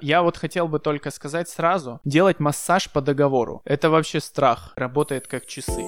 Я вот хотел бы только сказать сразу, делать массаж по договору. Это вообще страх. Работает как часы.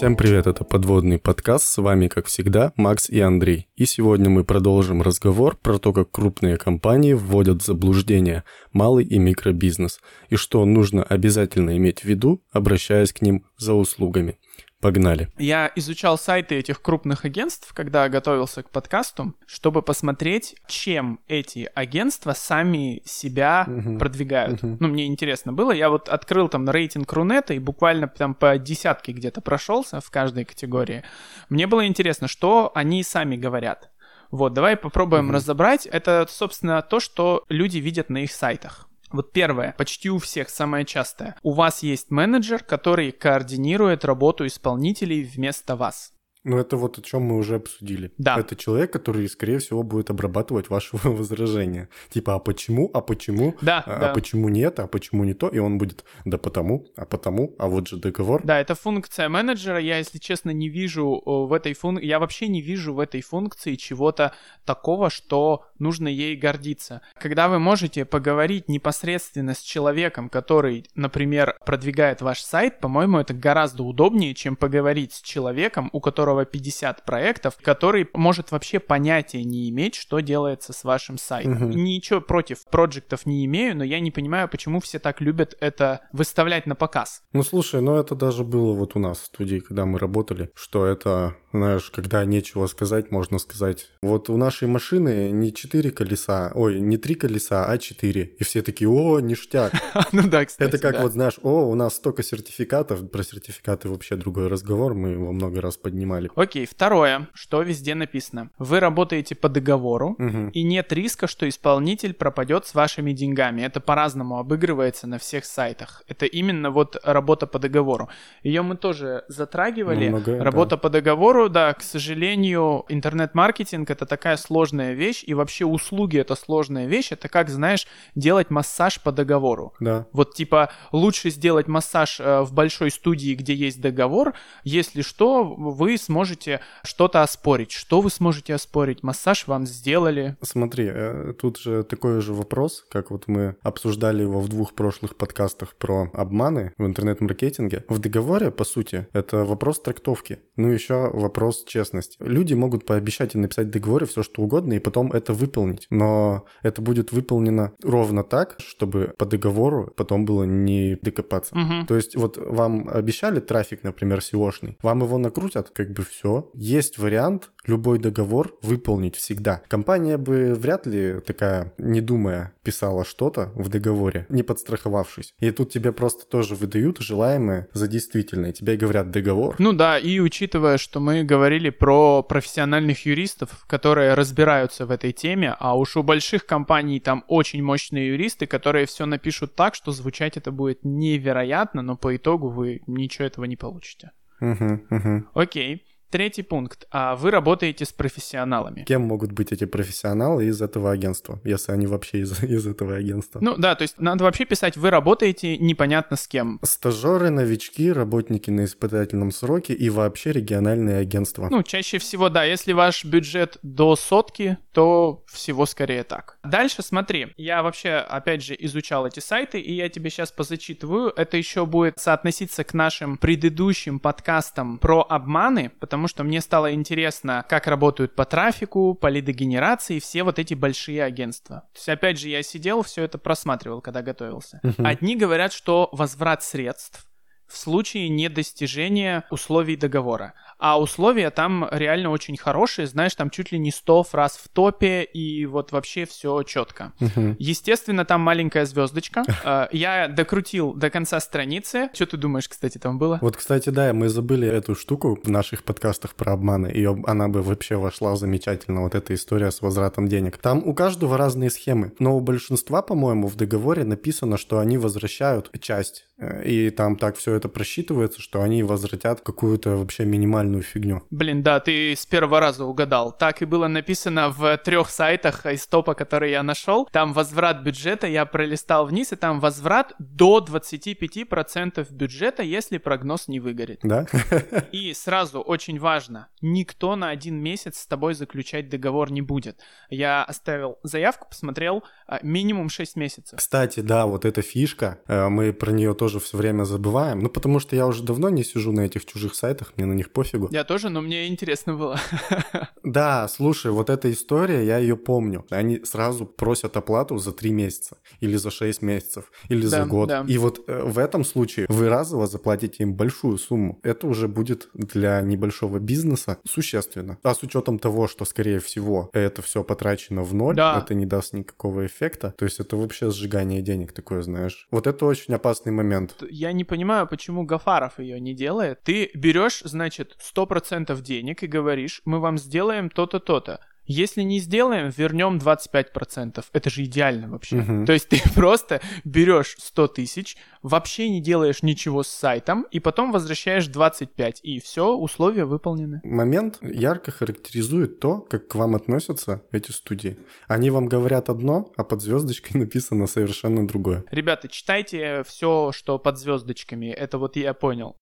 Всем привет, это подводный подкаст, с вами, как всегда, Макс и Андрей. И сегодня мы продолжим разговор про то, как крупные компании вводят в заблуждение малый и микробизнес, и что нужно обязательно иметь в виду, обращаясь к ним за услугами. Погнали. Я изучал сайты этих крупных агентств, когда готовился к подкасту, чтобы посмотреть, чем эти агентства сами себя uh-huh. продвигают. Uh-huh. Ну, мне интересно было. Я вот открыл там рейтинг Рунета и буквально там по десятке где-то прошелся в каждой категории. Мне было интересно, что они сами говорят. Вот, давай попробуем uh-huh. разобрать. Это, собственно, то, что люди видят на их сайтах. Вот первое, почти у всех самое частое. У вас есть менеджер, который координирует работу исполнителей вместо вас. Ну, это вот о чем мы уже обсудили. Да. Это человек, который, скорее всего, будет обрабатывать ваши возражения. Типа, а почему, а почему, да, а, да. а почему нет, а почему не то, и он будет, да потому, а потому, а вот же договор. Да, это функция менеджера. Я, если честно, не вижу в этой функции, я вообще не вижу в этой функции чего-то такого, что нужно ей гордиться. Когда вы можете поговорить непосредственно с человеком, который, например, продвигает ваш сайт, по-моему, это гораздо удобнее, чем поговорить с человеком, у которого которого 50 проектов, который может вообще понятия не иметь, что делается с вашим сайтом. Угу. Ничего против проектов не имею, но я не понимаю, почему все так любят это выставлять на показ. Ну слушай, ну это даже было вот у нас в студии, когда мы работали, что это, знаешь, когда нечего сказать, можно сказать. Вот у нашей машины не 4 колеса, ой, не 3 колеса, а 4. И все такие, о, ништяк. Ну да, кстати, Это как вот, знаешь, о, у нас столько сертификатов, про сертификаты вообще другой разговор, мы его много раз поднимали. Окей, второе, что везде написано. Вы работаете по договору, и нет риска, что исполнитель пропадет с вашими деньгами. Это по-разному обыгрывается на всех сайтах. Это именно вот работа по договору. Ее мы тоже затрагивали. Работа по договору, да, к сожалению, интернет-маркетинг это такая сложная вещь, и вообще услуги это сложная вещь. Это как, знаешь, делать массаж по договору. Да. Вот типа лучше сделать массаж э, в большой студии, где есть договор, если что, вы сможете что-то оспорить. Что вы сможете оспорить? Массаж вам сделали. Смотри, э, тут же такой же вопрос, как вот мы обсуждали его в двух прошлых подкастах про обманы в интернет-маркетинге. В договоре, по сути, это вопрос трактовки. Ну, еще вопрос честности. Люди могут пообещать и написать в договоре все, что угодно, и потом это выполнить. Но это будет выполнено ровно так, чтобы по договору потом было не докопаться. Угу. То есть вот вам обещали трафик, например, SEO-шный, вам его накрутят, как бы все. Есть вариант любой договор выполнить всегда. Компания бы вряд ли такая, не думая, писала что-то в договоре, не подстраховавшись. И тут тебе просто тоже выдают желаемое за действительное. Тебе говорят договор. Ну да, и учитывая, что мы говорили про профессиональных юристов, которые разбираются в этой теме, а уж у больших компаний там очень мощные юристы, которые все напишут так, что звучать это будет невероятно, но по итогу вы ничего этого не получите. Угу, угу. Окей. Третий пункт. А вы работаете с профессионалами. Кем могут быть эти профессионалы из этого агентства, если они вообще из, из этого агентства? Ну да, то есть надо вообще писать, вы работаете непонятно с кем. Стажеры, новички, работники на испытательном сроке и вообще региональные агентства. Ну, чаще всего, да, если ваш бюджет до сотки, то всего скорее так. Дальше смотри, я вообще, опять же, изучал эти сайты, и я тебе сейчас позачитываю. Это еще будет соотноситься к нашим предыдущим подкастам про обманы, потому потому что мне стало интересно, как работают по трафику, по лидогенерации все вот эти большие агентства. То есть, опять же, я сидел, все это просматривал, когда готовился. Одни говорят, что возврат средств в случае недостижения условий договора. А условия там реально очень хорошие, знаешь, там чуть ли не 100 фраз в топе, и вот вообще все четко. Uh-huh. Естественно, там маленькая звездочка. Э, я докрутил до конца страницы. Что ты думаешь, кстати, там было? Вот, кстати, да, мы забыли эту штуку в наших подкастах про обманы. Ее, она бы вообще вошла замечательно, вот эта история с возвратом денег. Там у каждого разные схемы, но у большинства, по-моему, в договоре написано, что они возвращают часть и там так все это просчитывается, что они возвратят какую-то вообще минимальную фигню. Блин, да, ты с первого раза угадал. Так и было написано в трех сайтах из топа, которые я нашел. Там возврат бюджета, я пролистал вниз, и там возврат до 25% бюджета, если прогноз не выгорит. Да? И сразу очень важно, никто на один месяц с тобой заключать договор не будет. Я оставил заявку, посмотрел, а, минимум 6 месяцев. Кстати, да, вот эта фишка, э, мы про нее тоже все время забываем. Ну, потому что я уже давно не сижу на этих чужих сайтах, мне на них пофигу. Я тоже, но мне интересно было. Да, слушай, вот эта история, я ее помню. Они сразу просят оплату за 3 месяца, или за 6 месяцев, или за год. Да. И вот э, в этом случае вы разово заплатите им большую сумму. Это уже будет для небольшого бизнеса существенно. А с учетом того, что, скорее всего, это все потрачено в ноль, да. это не даст никакого эффекта. То есть это вообще сжигание денег такое, знаешь. Вот это очень опасный момент. Я не понимаю, почему Гафаров ее не делает. Ты берешь, значит, 100% денег и говоришь, мы вам сделаем то-то, то-то. Если не сделаем, вернем 25%. Это же идеально вообще. Угу. То есть ты просто берешь 100 тысяч, вообще не делаешь ничего с сайтом, и потом возвращаешь 25, и все, условия выполнены. Момент ярко характеризует то, как к вам относятся эти студии. Они вам говорят одно, а под звездочкой написано совершенно другое. Ребята, читайте все, что под звездочками. Это вот я понял.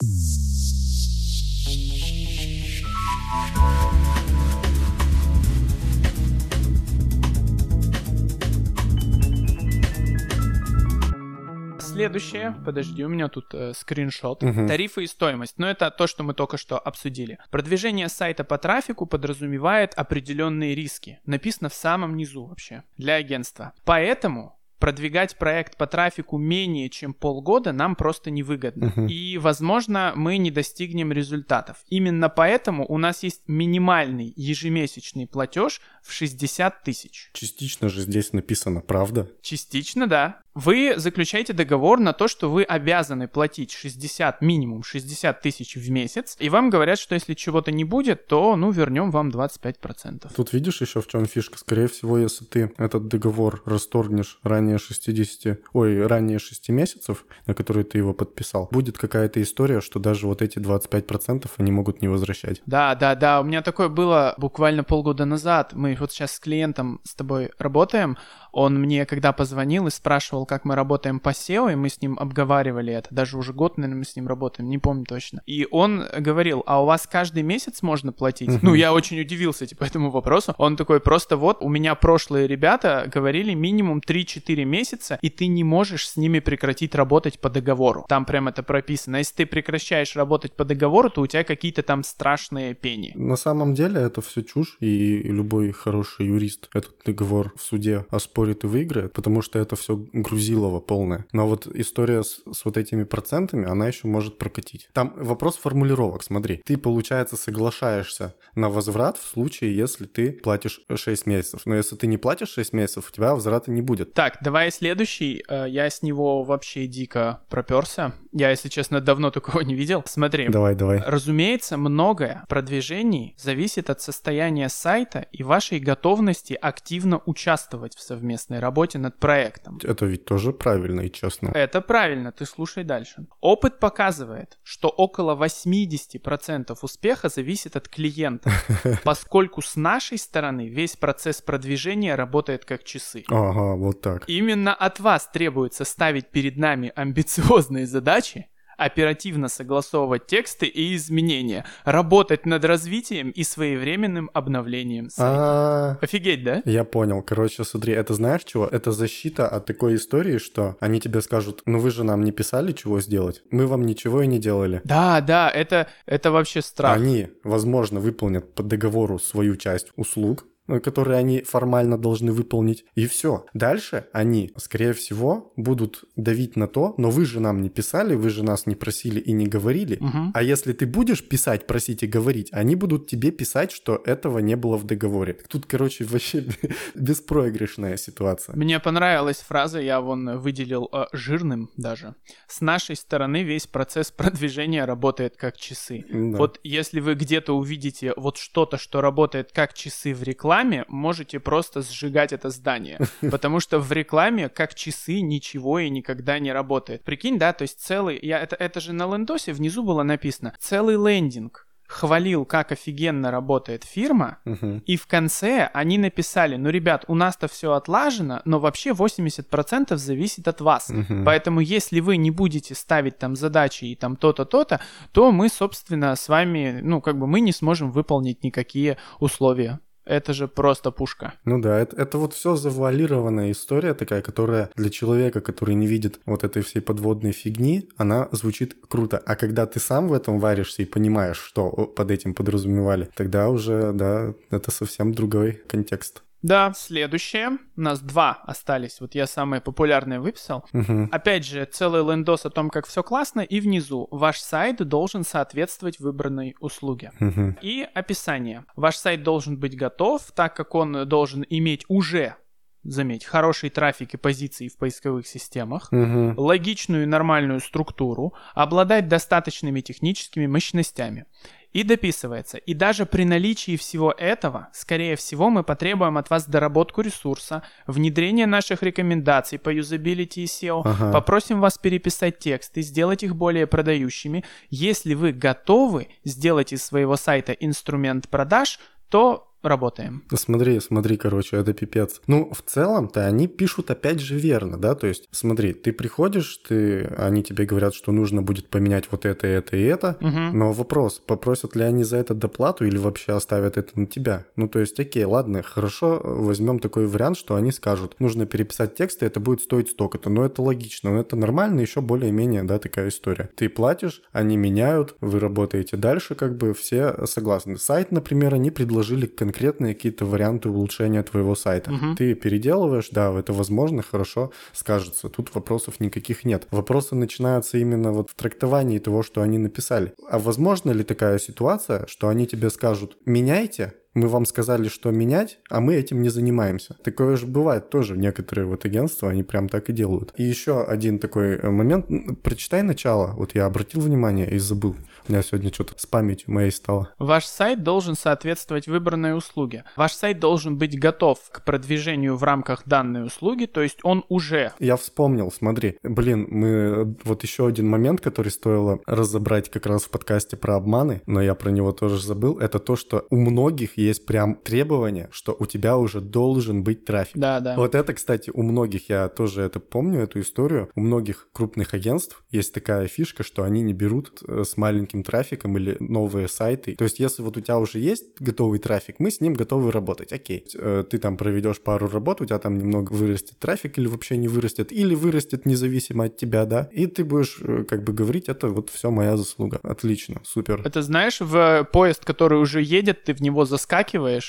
Следующее, подожди, у меня тут э, скриншот. Угу. Тарифы и стоимость. Но это то, что мы только что обсудили. Продвижение сайта по трафику подразумевает определенные риски. Написано в самом низу вообще для агентства. Поэтому продвигать проект по трафику менее чем полгода нам просто невыгодно. Uh-huh. И, возможно, мы не достигнем результатов. Именно поэтому у нас есть минимальный ежемесячный платеж в 60 тысяч. Частично же здесь написано, правда? Частично, да. Вы заключаете договор на то, что вы обязаны платить 60, минимум 60 тысяч в месяц, и вам говорят, что если чего-то не будет, то, ну, вернем вам 25%. Тут видишь еще в чем фишка? Скорее всего, если ты этот договор расторгнешь ранее 60, ой, ранее 6 месяцев, на которые ты его подписал, будет какая-то история, что даже вот эти 25% они могут не возвращать. Да, да, да, у меня такое было буквально полгода назад. Мы вот сейчас с клиентом с тобой работаем, он мне, когда позвонил и спрашивал, как мы работаем по SEO, и мы с ним обговаривали это, даже уже год, наверное, мы с ним работаем, не помню точно. И он говорил, а у вас каждый месяц можно платить? Uh-huh. Ну, я очень удивился, типа, этому вопросу. Он такой, просто вот, у меня прошлые ребята говорили минимум 3-4 месяца, и ты не можешь с ними прекратить работать по договору. Там прям это прописано. Если ты прекращаешь работать по договору, то у тебя какие-то там страшные пени. На самом деле это все чушь, и любой хороший юрист этот договор в суде оспорит и выиграет, потому что это все грузилово полное. Но вот история с, с вот этими процентами, она еще может прокатить. Там вопрос формулировок, смотри. Ты, получается, соглашаешься на возврат в случае, если ты платишь 6 месяцев. Но если ты не платишь 6 месяцев, у тебя возврата не будет. Так, давай следующий. Э, я с него вообще дико проперся. Я, если честно, давно такого не видел. Смотри. Давай, давай. Разумеется, многое продвижений зависит от состояния сайта и вашей готовности активно участвовать в совместной работе над проектом. Это ведь тоже правильно и честно. Это правильно, ты слушай дальше. Опыт показывает, что около 80% успеха зависит от клиента, поскольку с нашей стороны весь процесс продвижения работает как часы. Ага, вот так. Именно от вас требуется ставить перед нами амбициозные задачи, оперативно согласовывать тексты и изменения, работать над развитием и своевременным обновлением сайта. А. Офигеть, да? Я понял. Короче, смотри, это знаешь чего? Это защита от такой истории, что они тебе скажут, ну вы же нам не писали, чего сделать. Мы вам ничего и не делали. Да, да, это, это вообще страх. Они, возможно, выполнят по договору свою часть услуг, которые они формально должны выполнить, и все. Дальше они, скорее всего, будут давить на то, но вы же нам не писали, вы же нас не просили и не говорили. Угу. А если ты будешь писать, просить и говорить, они будут тебе писать, что этого не было в договоре. Тут, короче, вообще беспроигрышная ситуация. Мне понравилась фраза, я вон выделил э, жирным даже. С нашей стороны весь процесс продвижения работает как часы. Да. Вот если вы где-то увидите вот что-то, что работает как часы в рекламе, рекламе можете просто сжигать это здание. Потому что в рекламе, как часы, ничего и никогда не работает. Прикинь, да, то есть целый... Я, это, это же на лендосе внизу было написано. Целый лендинг хвалил, как офигенно работает фирма, uh-huh. и в конце они написали, ну, ребят, у нас-то все отлажено, но вообще 80% зависит от вас. Uh-huh. Поэтому если вы не будете ставить там задачи и там то-то, то-то, то мы, собственно, с вами, ну, как бы мы не сможем выполнить никакие условия это же просто пушка. Ну да, это, это вот все завуалированная история такая, которая для человека, который не видит вот этой всей подводной фигни, она звучит круто. А когда ты сам в этом варишься и понимаешь, что под этим подразумевали, тогда уже, да, это совсем другой контекст. Да, следующее. У нас два остались. Вот я самые популярные выписал. Угу. Опять же, целый лендос о том, как все классно. И внизу ваш сайт должен соответствовать выбранной услуге. Угу. И описание. Ваш сайт должен быть готов, так как он должен иметь уже заметь, хороший трафик и позиции в поисковых системах, угу. логичную и нормальную структуру, обладать достаточными техническими мощностями. И дописывается. И даже при наличии всего этого, скорее всего, мы потребуем от вас доработку ресурса, внедрение наших рекомендаций по юзабилити и SEO, ага. попросим вас переписать тексты, сделать их более продающими. Если вы готовы сделать из своего сайта инструмент продаж, то работаем. Смотри, смотри, короче, это пипец. Ну, в целом-то они пишут опять же верно, да, то есть смотри, ты приходишь, ты, они тебе говорят, что нужно будет поменять вот это, это и это, угу. но вопрос, попросят ли они за это доплату или вообще оставят это на тебя? Ну, то есть, окей, ладно, хорошо, возьмем такой вариант, что они скажут, нужно переписать тексты, это будет стоить столько-то, но это логично, но это нормально, еще более-менее, да, такая история. Ты платишь, они меняют, вы работаете дальше, как бы все согласны. Сайт, например, они предложили конкретные какие-то варианты улучшения твоего сайта. Угу. Ты переделываешь, да, это возможно, хорошо скажется. Тут вопросов никаких нет. Вопросы начинаются именно вот в трактовании того, что они написали. А возможно ли такая ситуация, что они тебе скажут, меняйте, мы вам сказали, что менять, а мы этим не занимаемся. Такое же бывает тоже. Некоторые вот агентства, они прям так и делают. И еще один такой э, момент. Прочитай начало. Вот я обратил внимание и забыл. У меня сегодня что-то с памятью моей стало. Ваш сайт должен соответствовать выбранной услуге. Ваш сайт должен быть готов к продвижению в рамках данной услуги, то есть он уже... Я вспомнил, смотри. Блин, мы... Вот еще один момент, который стоило разобрать как раз в подкасте про обманы, но я про него тоже забыл, это то, что у многих есть прям требование, что у тебя уже должен быть трафик. Да, да. Вот это, кстати, у многих, я тоже это помню, эту историю, у многих крупных агентств есть такая фишка, что они не берут э, с маленьким трафиком или новые сайты. То есть, если вот у тебя уже есть готовый трафик, мы с ним готовы работать. Окей, э, ты там проведешь пару работ, у тебя там немного вырастет трафик или вообще не вырастет, или вырастет независимо от тебя, да, и ты будешь э, как бы говорить, это вот все моя заслуга. Отлично, супер. Это знаешь, в поезд, который уже едет, ты в него заскакиваешь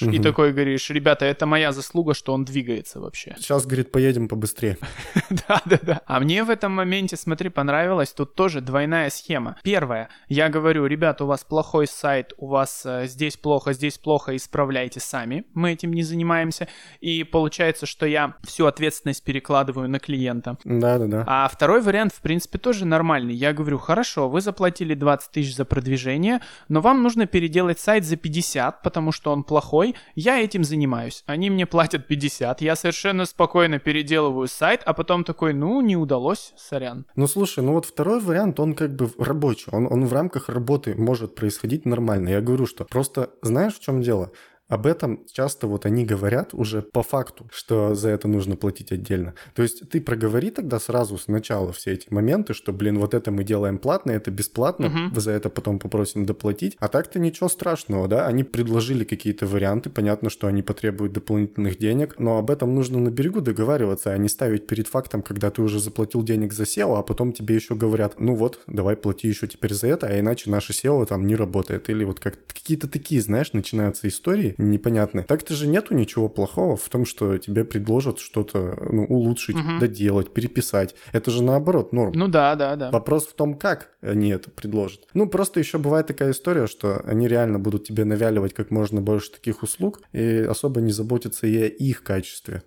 угу. и такой говоришь, ребята, это моя заслуга, что он двигается вообще. Сейчас, говорит, поедем побыстрее. Да, да, да. А мне в этом моменте, смотри, понравилось, тут тоже двойная схема. Первое, я говорю, ребята, у вас плохой сайт, у вас э, здесь плохо, здесь плохо, исправляйте сами, мы этим не занимаемся. И получается, что я всю ответственность перекладываю на клиента. Да-да-да. А второй вариант, в принципе, тоже нормальный. Я говорю, хорошо, вы заплатили 20 тысяч за продвижение, но вам нужно переделать сайт за 50, потому что он плохой, я этим занимаюсь. Они мне платят 50, я совершенно спокойно переделываю сайт, а потом такой, ну, не удалось, сорян. Ну, слушай, ну вот второй вариант, он как бы рабочий, он, он в рамках работы может происходить нормально. Я говорю, что просто знаешь, в чем дело? Об этом часто вот они говорят уже по факту, что за это нужно платить отдельно. То есть ты проговори тогда сразу сначала все эти моменты, что, блин, вот это мы делаем платно, это бесплатно, угу. вы за это потом попросим доплатить. А так-то ничего страшного, да? Они предложили какие-то варианты, понятно, что они потребуют дополнительных денег, но об этом нужно на берегу договариваться, а не ставить перед фактом, когда ты уже заплатил денег за SEO, а потом тебе еще говорят, ну вот, давай плати еще теперь за это, а иначе наше SEO там не работает. Или вот как какие-то такие, знаешь, начинаются истории, непонятны. Так-то же нету ничего плохого в том, что тебе предложат что-то ну, улучшить, угу. доделать, переписать. Это же наоборот норм. Ну да, да, да. Вопрос в том, как они это предложат. Ну, просто еще бывает такая история, что они реально будут тебе навяливать как можно больше таких услуг и особо не заботятся и о их качестве.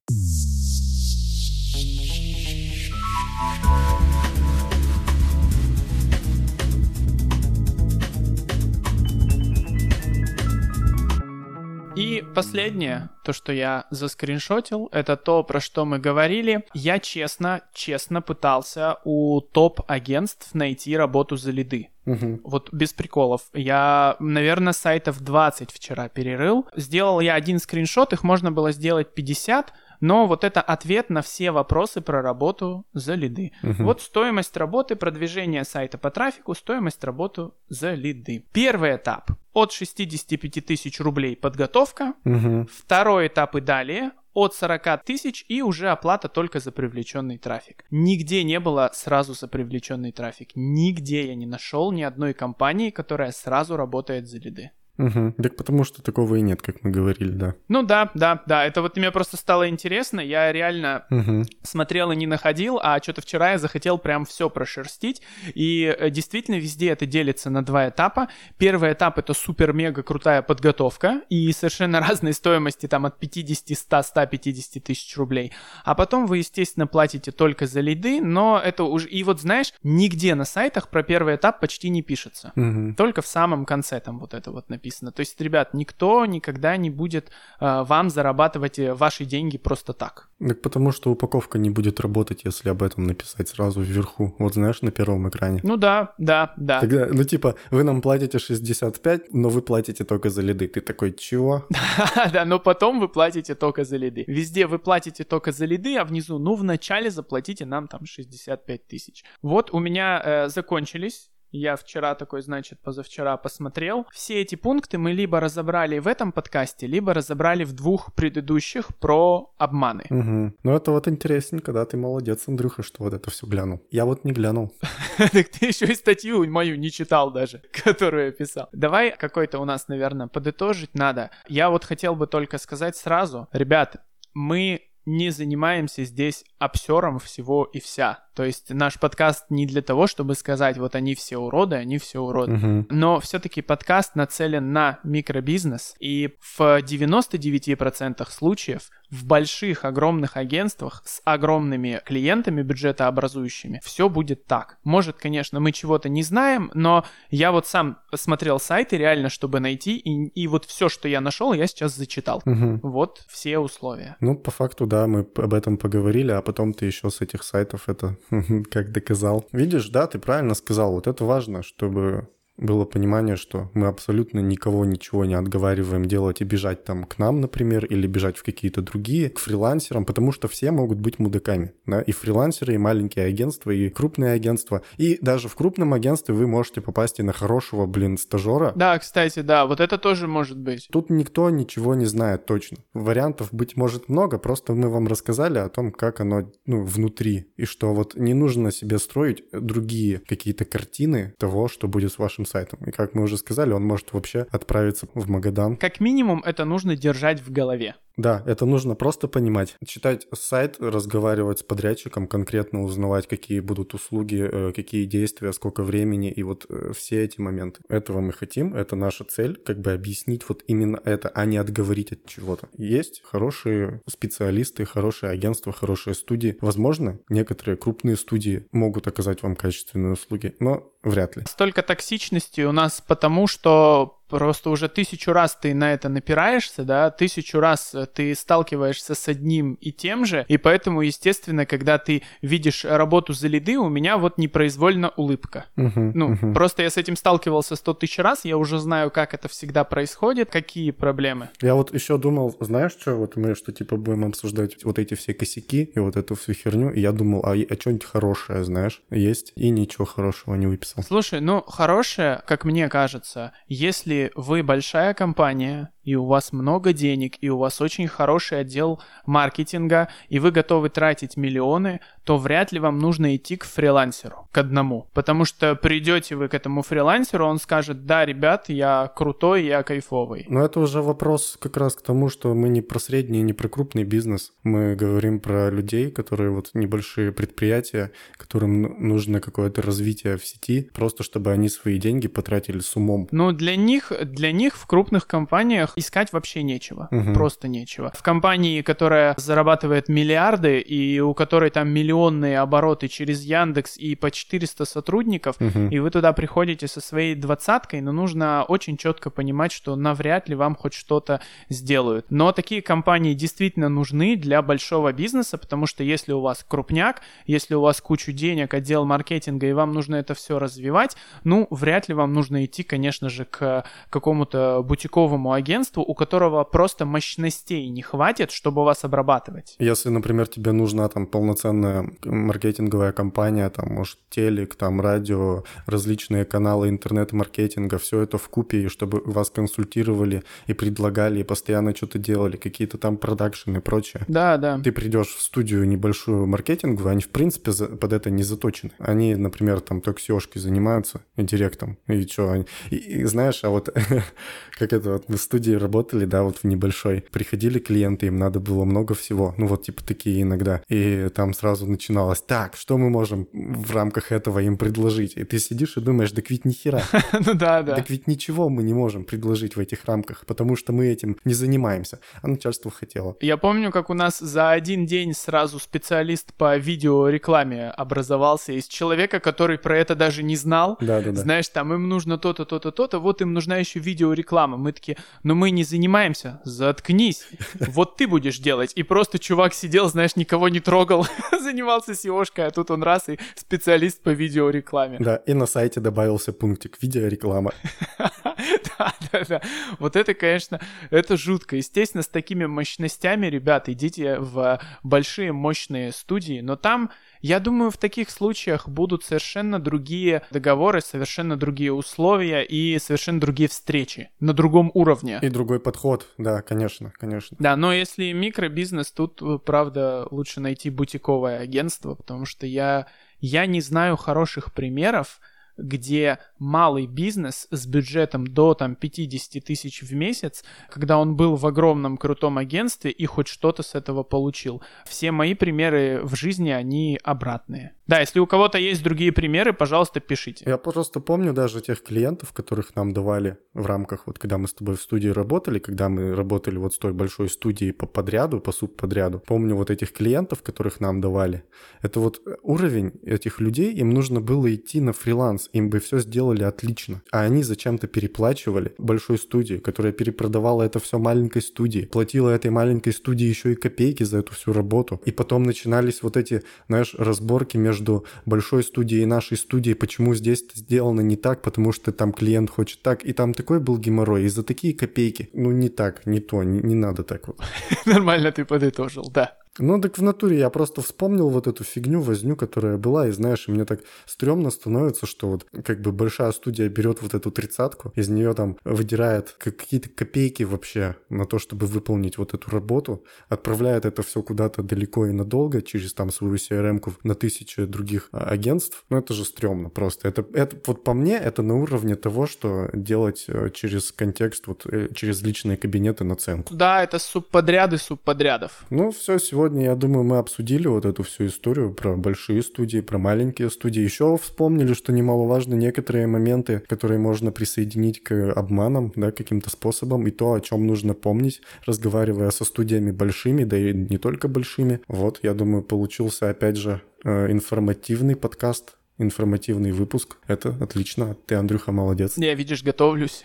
И последнее, то, что я заскриншотил, это то, про что мы говорили. Я честно, честно пытался у топ-агентств найти работу за лиды. Угу. Вот без приколов. Я, наверное, сайтов 20 вчера перерыл. Сделал я один скриншот, их можно было сделать 50, но вот это ответ на все вопросы про работу за лиды. Угу. Вот стоимость работы, продвижение сайта по трафику, стоимость работы за лиды. Первый этап от 65 тысяч рублей подготовка. Угу. Второй этап и далее от 40 тысяч и уже оплата только за привлеченный трафик. Нигде не было сразу за привлеченный трафик. Нигде я не нашел ни одной компании, которая сразу работает за лиды. Угу. Так потому что такого и нет, как мы говорили, да. Ну да, да, да. Это вот мне просто стало интересно. Я реально угу. смотрел и не находил, а что-то вчера я захотел прям все прошерстить. И э, действительно везде это делится на два этапа. Первый этап это супер-мега крутая подготовка и совершенно разные стоимости, там от 50, 100, 150 тысяч рублей. А потом вы, естественно, платите только за лиды, но это уже... И вот знаешь, нигде на сайтах про первый этап почти не пишется. Угу. Только в самом конце там вот это вот написано написано. То есть, ребят, никто никогда не будет э, вам зарабатывать э, ваши деньги просто так. Так потому что упаковка не будет работать, если об этом написать сразу вверху. Вот знаешь, на первом экране. Ну да, да, да. Тогда, ну типа, вы нам платите 65, но вы платите только за лиды. Ты такой, чего? Да, но потом вы платите только за лиды. Везде вы платите только за лиды, а внизу, ну, вначале заплатите нам там 65 тысяч. Вот у меня э, закончились я вчера такой, значит, позавчера посмотрел. Все эти пункты мы либо разобрали в этом подкасте, либо разобрали в двух предыдущих про обманы. Угу. Ну это вот интересненько, да, ты молодец, Андрюха, что вот это все глянул. Я вот не глянул. Так ты еще и статью мою не читал даже, которую я писал. Давай какой-то у нас, наверное, подытожить надо. Я вот хотел бы только сказать сразу, ребят, мы не занимаемся здесь обсером всего и вся. То есть наш подкаст не для того, чтобы сказать, вот они все уроды, они все уроды. Угу. Но все-таки подкаст нацелен на микробизнес, и в 99% случаев в больших, огромных агентствах с огромными клиентами бюджетообразующими все будет так. Может, конечно, мы чего-то не знаем, но я вот сам посмотрел сайты реально, чтобы найти, и, и вот все, что я нашел, я сейчас зачитал. Угу. Вот все условия. Ну, по факту, да, мы об этом поговорили, а потом ты еще с этих сайтов это как доказал. Видишь, да, ты правильно сказал. Вот это важно, чтобы было понимание, что мы абсолютно никого ничего не отговариваем делать и бежать там к нам, например, или бежать в какие-то другие, к фрилансерам, потому что все могут быть мудаками, да, и фрилансеры, и маленькие агентства, и крупные агентства, и даже в крупном агентстве вы можете попасть и на хорошего, блин, стажера. Да, кстати, да, вот это тоже может быть. Тут никто ничего не знает точно. Вариантов быть может много, просто мы вам рассказали о том, как оно, ну, внутри, и что вот не нужно себе строить другие какие-то картины того, что будет с вашим сайтом. И как мы уже сказали, он может вообще отправиться в Магадан. Как минимум это нужно держать в голове. Да, это нужно просто понимать. Читать сайт, разговаривать с подрядчиком, конкретно узнавать, какие будут услуги, э, какие действия, сколько времени и вот э, все эти моменты. Этого мы хотим, это наша цель, как бы объяснить вот именно это, а не отговорить от чего-то. Есть хорошие специалисты, хорошие агентства, хорошие студии. Возможно, некоторые крупные студии могут оказать вам качественные услуги, но вряд ли. Столько токсичности у нас потому, что просто уже тысячу раз ты на это напираешься, да, тысячу раз э, ты сталкиваешься с одним и тем же, и поэтому, естественно, когда ты видишь работу за лиды, у меня вот непроизвольно улыбка. Uh-huh, ну, uh-huh. просто я с этим сталкивался сто тысяч раз, я уже знаю, как это всегда происходит, какие проблемы. Я вот еще думал, знаешь что, вот мы что типа будем обсуждать вот эти все косяки и вот эту всю херню, и я думал, а, а что-нибудь хорошее, знаешь, есть, и ничего хорошего не выписал. Слушай, ну, хорошее, как мне кажется, если вы большая компания, и у вас много денег, и у вас очень хороший отдел маркетинга, и вы готовы тратить миллионы, то вряд ли вам нужно идти к фрилансеру, к одному. Потому что придете вы к этому фрилансеру, он скажет, да, ребят, я крутой, я кайфовый. Но это уже вопрос как раз к тому, что мы не про средний, не про крупный бизнес. Мы говорим про людей, которые вот небольшие предприятия, которым нужно какое-то развитие в сети, просто чтобы они свои деньги потратили с умом. Ну, для них, для них в крупных компаниях рамках искать вообще нечего. Угу. Просто нечего. В компании, которая зарабатывает миллиарды и у которой там миллионные обороты через Яндекс и по 400 сотрудников, угу. и вы туда приходите со своей двадцаткой, но нужно очень четко понимать, что навряд ли вам хоть что-то сделают. Но такие компании действительно нужны для большого бизнеса, потому что если у вас крупняк, если у вас кучу денег, отдел маркетинга, и вам нужно это все развивать, ну, вряд ли вам нужно идти, конечно же, к какому-то бутиковому агентству, у которого просто мощностей не хватит, чтобы вас обрабатывать. Если, например, тебе нужна там полноценная маркетинговая компания, там, может, телек, там, радио, различные каналы интернет-маркетинга, все это в купе, и чтобы вас консультировали и предлагали, и постоянно что-то делали, какие-то там продакшены и прочее. Да, да. Ты придешь в студию небольшую маркетинговую, они, в принципе, под это не заточены. Они, например, там только seo занимаются, и директом, и что они... И, и знаешь, а вот как это вот в студии работали, да, вот в небольшой, приходили клиенты, им надо было много всего, ну вот типа такие иногда, и там сразу начиналось, так, что мы можем в рамках этого им предложить? И ты сидишь и думаешь, так ведь ни хера. Ну да, да. Так ведь ничего мы не можем предложить в этих рамках, потому что мы этим не занимаемся, а начальство хотело. Я помню, как у нас за один день сразу специалист по видеорекламе образовался из человека, который про это даже не знал. Да, да, да. Знаешь, там им нужно то-то, то-то, то-то, вот им нужна еще видеореклама. Мы такие, но мы не занимаемся, заткнись, вот ты будешь делать. И просто чувак сидел, знаешь, никого не трогал, занимался seo а тут он раз и специалист по видеорекламе. Да, и на сайте добавился пунктик видеореклама. Да, да, да. Вот это, конечно, это жутко. Естественно, с такими мощностями, ребята, идите в большие мощные студии, но там я думаю, в таких случаях будут совершенно другие договоры, совершенно другие условия и совершенно другие встречи на другом уровне. И другой подход, да, конечно, конечно. Да, но если микробизнес, тут, правда, лучше найти бутиковое агентство, потому что я, я не знаю хороших примеров, где малый бизнес с бюджетом до там 50 тысяч в месяц, когда он был в огромном крутом агентстве и хоть что-то с этого получил. Все мои примеры в жизни, они обратные. Да, если у кого-то есть другие примеры, пожалуйста, пишите. Я просто помню даже тех клиентов, которых нам давали в рамках, вот когда мы с тобой в студии работали, когда мы работали вот с той большой студией по подряду, по субподряду. Помню вот этих клиентов, которых нам давали. Это вот уровень этих людей, им нужно было идти на фриланс, им бы все сделали отлично. А они зачем-то переплачивали большой студии, которая перепродавала это все маленькой студии, платила этой маленькой студии еще и копейки за эту всю работу. И потом начинались вот эти, знаешь, разборки между большой студией и нашей студией, почему здесь сделано не так, потому что там клиент хочет так. И там такой был геморрой, и за такие копейки. Ну, не так, не то, не, не надо так вот. Нормально ты подытожил, да. Ну, так в натуре я просто вспомнил вот эту фигню, возню, которая была, и знаешь, мне так стрёмно становится, что вот как бы большая студия берет вот эту тридцатку, из нее там выдирает какие-то копейки вообще на то, чтобы выполнить вот эту работу, отправляет это все куда-то далеко и надолго через там свою CRM-ку на тысячи других а, агентств. Ну, это же стрёмно просто. Это, это вот по мне, это на уровне того, что делать э, через контекст, вот э, через личные кабинеты наценку. Да, это субподряды субподрядов. Ну, все, сегодня сегодня, я думаю, мы обсудили вот эту всю историю про большие студии, про маленькие студии. Еще вспомнили, что немаловажно некоторые моменты, которые можно присоединить к обманам, да, каким-то способом, и то, о чем нужно помнить, разговаривая со студиями большими, да и не только большими. Вот, я думаю, получился, опять же, э, информативный подкаст, информативный выпуск. Это отлично. Ты, Андрюха, молодец. Я, видишь, готовлюсь.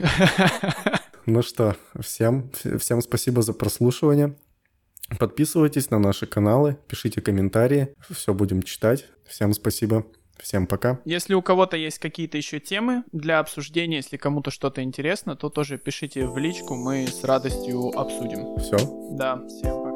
Ну что, всем, всем спасибо за прослушивание. Подписывайтесь на наши каналы, пишите комментарии, все будем читать. Всем спасибо. Всем пока. Если у кого-то есть какие-то еще темы для обсуждения, если кому-то что-то интересно, то тоже пишите в личку, мы с радостью обсудим. Все. Да, всем.